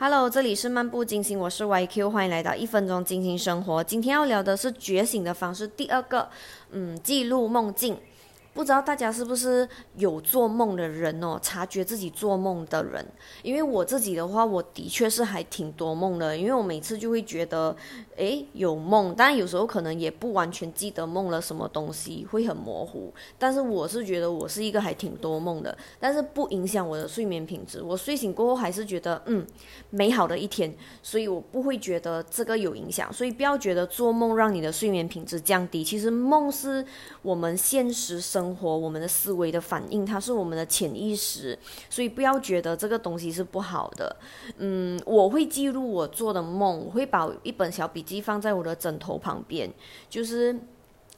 Hello，这里是漫步金星，我是 YQ，欢迎来到一分钟金星生活。今天要聊的是觉醒的方式，第二个，嗯，记录梦境。不知道大家是不是有做梦的人哦？察觉自己做梦的人，因为我自己的话，我的确是还挺多梦的。因为我每次就会觉得，诶，有梦，但有时候可能也不完全记得梦了什么东西，会很模糊。但是我是觉得我是一个还挺多梦的，但是不影响我的睡眠品质。我睡醒过后还是觉得，嗯，美好的一天，所以我不会觉得这个有影响。所以不要觉得做梦让你的睡眠品质降低，其实梦是我们现实生。生活，我们的思维的反应，它是我们的潜意识，所以不要觉得这个东西是不好的。嗯，我会记录我做的梦，我会把一本小笔记放在我的枕头旁边，就是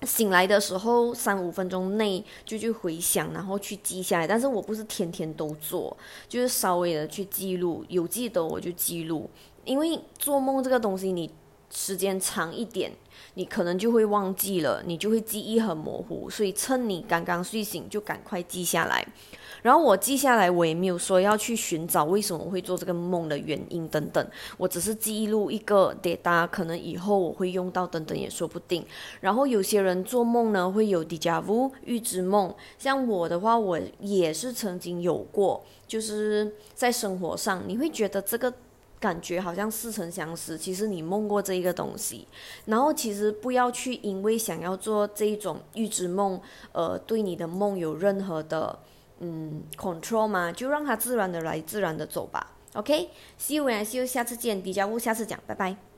醒来的时候三五分钟内就去回想，然后去记下来。但是我不是天天都做，就是稍微的去记录，有记得我就记录，因为做梦这个东西，你。时间长一点，你可能就会忘记了，你就会记忆很模糊。所以趁你刚刚睡醒，就赶快记下来。然后我记下来，我也没有说要去寻找为什么会做这个梦的原因等等，我只是记录一个 data，可能以后我会用到等等也说不定。然后有些人做梦呢会有 deja vu 预知梦，像我的话，我也是曾经有过，就是在生活上你会觉得这个。感觉好像似曾相识，其实你梦过这一个东西，然后其实不要去因为想要做这一种预知梦，呃，对你的梦有任何的嗯 control 吗？就让它自然的来，自然的走吧。OK，See you and see you，下次见，迪迦物，下次讲，拜拜。